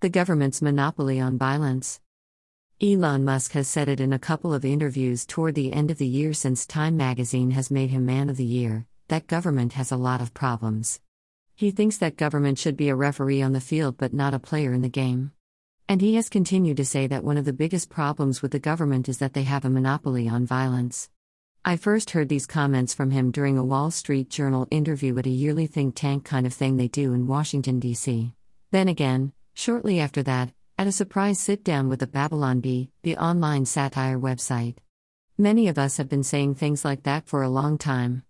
The government's monopoly on violence. Elon Musk has said it in a couple of interviews toward the end of the year since Time magazine has made him Man of the Year that government has a lot of problems. He thinks that government should be a referee on the field but not a player in the game. And he has continued to say that one of the biggest problems with the government is that they have a monopoly on violence. I first heard these comments from him during a Wall Street Journal interview at a yearly think tank kind of thing they do in Washington, D.C. Then again, shortly after that, at a surprise sit down with the Babylon Bee, the online satire website. Many of us have been saying things like that for a long time.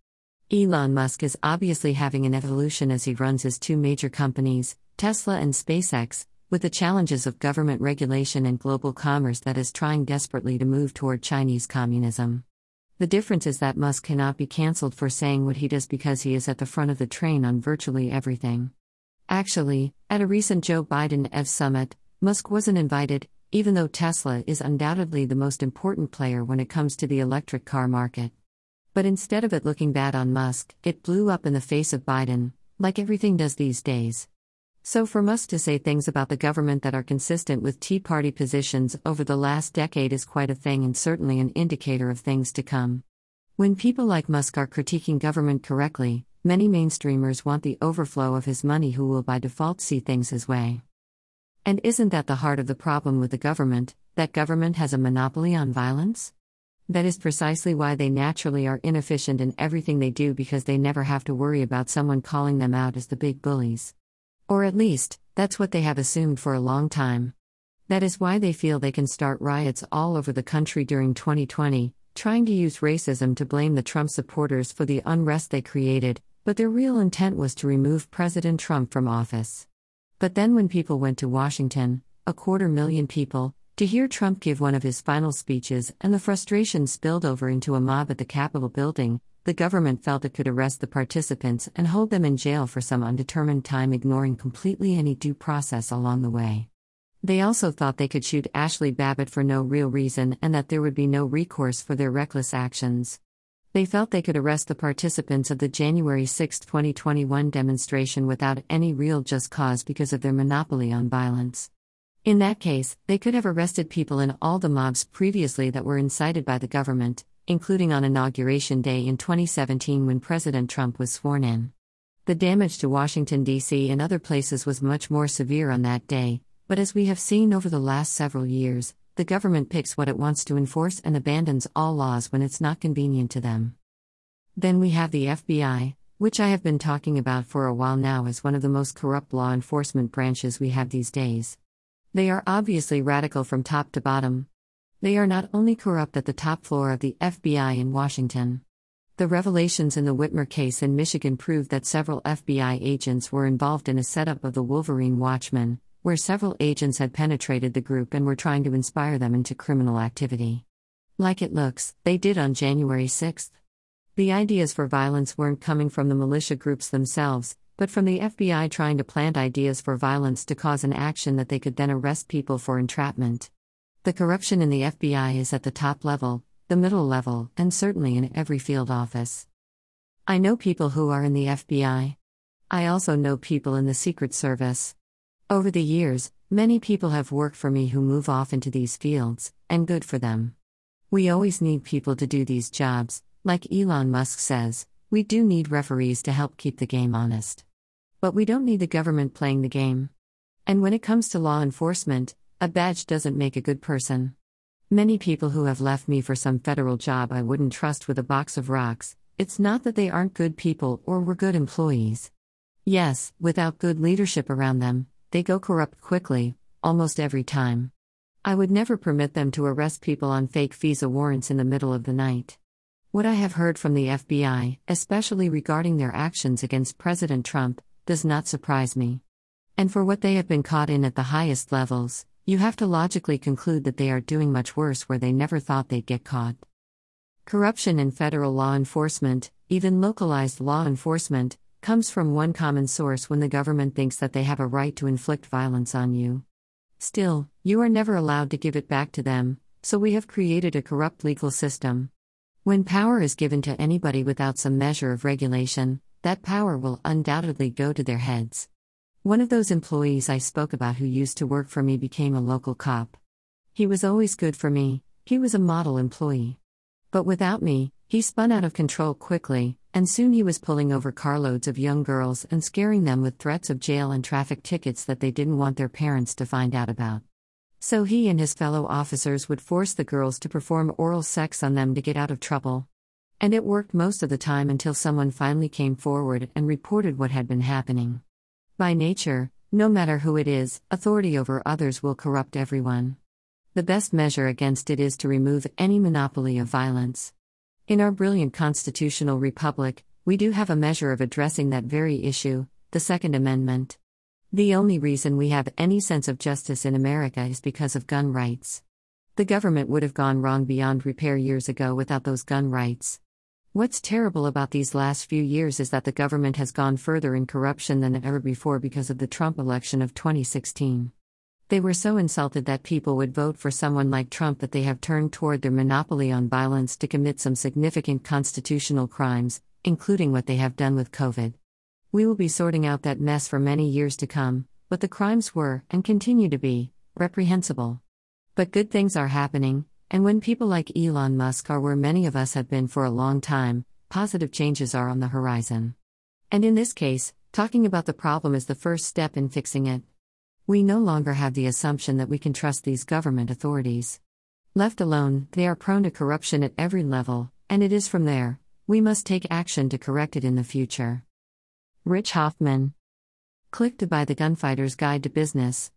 Elon Musk is obviously having an evolution as he runs his two major companies, Tesla and SpaceX, with the challenges of government regulation and global commerce that is trying desperately to move toward Chinese communism. The difference is that Musk cannot be cancelled for saying what he does because he is at the front of the train on virtually everything. Actually, at a recent Joe Biden EV summit, Musk wasn't invited, even though Tesla is undoubtedly the most important player when it comes to the electric car market. But instead of it looking bad on Musk, it blew up in the face of Biden, like everything does these days. So, for Musk to say things about the government that are consistent with Tea Party positions over the last decade is quite a thing and certainly an indicator of things to come. When people like Musk are critiquing government correctly, many mainstreamers want the overflow of his money who will by default see things his way. And isn't that the heart of the problem with the government, that government has a monopoly on violence? That is precisely why they naturally are inefficient in everything they do because they never have to worry about someone calling them out as the big bullies. Or at least, that's what they have assumed for a long time. That is why they feel they can start riots all over the country during 2020, trying to use racism to blame the Trump supporters for the unrest they created, but their real intent was to remove President Trump from office. But then, when people went to Washington, a quarter million people, to hear Trump give one of his final speeches and the frustration spilled over into a mob at the Capitol building, the government felt it could arrest the participants and hold them in jail for some undetermined time, ignoring completely any due process along the way. They also thought they could shoot Ashli Babbitt for no real reason and that there would be no recourse for their reckless actions. They felt they could arrest the participants of the January 6, 2021 demonstration without any real just cause because of their monopoly on violence. In that case, they could have arrested people in all the mobs previously that were incited by the government, including on Inauguration Day in 2017 when President Trump was sworn in. The damage to Washington, D.C. and other places was much more severe on that day, but as we have seen over the last several years, the government picks what it wants to enforce and abandons all laws when it's not convenient to them. Then we have the FBI, which I have been talking about for a while now as one of the most corrupt law enforcement branches we have these days. They are obviously radical from top to bottom. They are not only corrupt at the top floor of the FBI in Washington. The revelations in the Whitmer case in Michigan proved that several FBI agents were involved in a setup of the Wolverine Watchmen, where several agents had penetrated the group and were trying to inspire them into criminal activity. Like it looks, they did on January 6. The ideas for violence weren't coming from the militia groups themselves, but from the FBI trying to plant ideas for violence to cause an action that they could then arrest people for entrapment. The corruption in the FBI is at the top level, the middle level, and certainly in every field office. I know people who are in the FBI. I also know people in the Secret Service. Over the years, many people have worked for me who move off into these fields, and good for them. We always need people to do these jobs, like Elon Musk says, we do need referees to help keep the game honest. But we don't need the government playing the game. And when it comes to law enforcement, a badge doesn't make a good person. Many people who have left me for some federal job I wouldn't trust with a box of rocks, it's not that they aren't good people or were good employees. Yes, without good leadership around them, they go corrupt quickly, almost every time. I would never permit them to arrest people on fake FISA warrants in the middle of the night. What I have heard from the FBI, especially regarding their actions against President Trump, does not surprise me. And for what they have been caught in at the highest levels, you have to logically conclude that they are doing much worse where they never thought they'd get caught. Corruption in federal law enforcement, even localized law enforcement, comes from one common source when the government thinks that they have a right to inflict violence on you. Still, you are never allowed to give it back to them, so we have created a corrupt legal system. When power is given to anybody without some measure of regulation, that power will undoubtedly go to their heads. One of those employees I spoke about who used to work for me became a local cop. He was always good for me, he was a model employee. But without me, he spun out of control quickly, and soon he was pulling over carloads of young girls and scaring them with threats of jail and traffic tickets that they didn't want their parents to find out about. So he and his fellow officers would force the girls to perform oral sex on them to get out of trouble. And it worked most of the time until someone finally came forward and reported what had been happening. By nature, no matter who it is, authority over others will corrupt everyone. The best measure against it is to remove any monopoly of violence. In our brilliant constitutional republic, we do have a measure of addressing that very issue the Second Amendment. The only reason we have any sense of justice in America is because of gun rights. The government would have gone wrong beyond repair years ago without those gun rights. What's terrible about these last few years is that the government has gone further in corruption than ever before because of the Trump election of 2016. They were so insulted that people would vote for someone like Trump that they have turned toward their monopoly on violence to commit some significant constitutional crimes, including what they have done with COVID. We will be sorting out that mess for many years to come, but the crimes were, and continue to be, reprehensible. But good things are happening, and when people like Elon Musk are where many of us have been for a long time, positive changes are on the horizon. And in this case, talking about the problem is the first step in fixing it. We no longer have the assumption that we can trust these government authorities. Left alone, they are prone to corruption at every level, and it is from there, we must take action to correct it in the future. Rich Hoffman. Click to buy the Gunfighter's Guide to Business.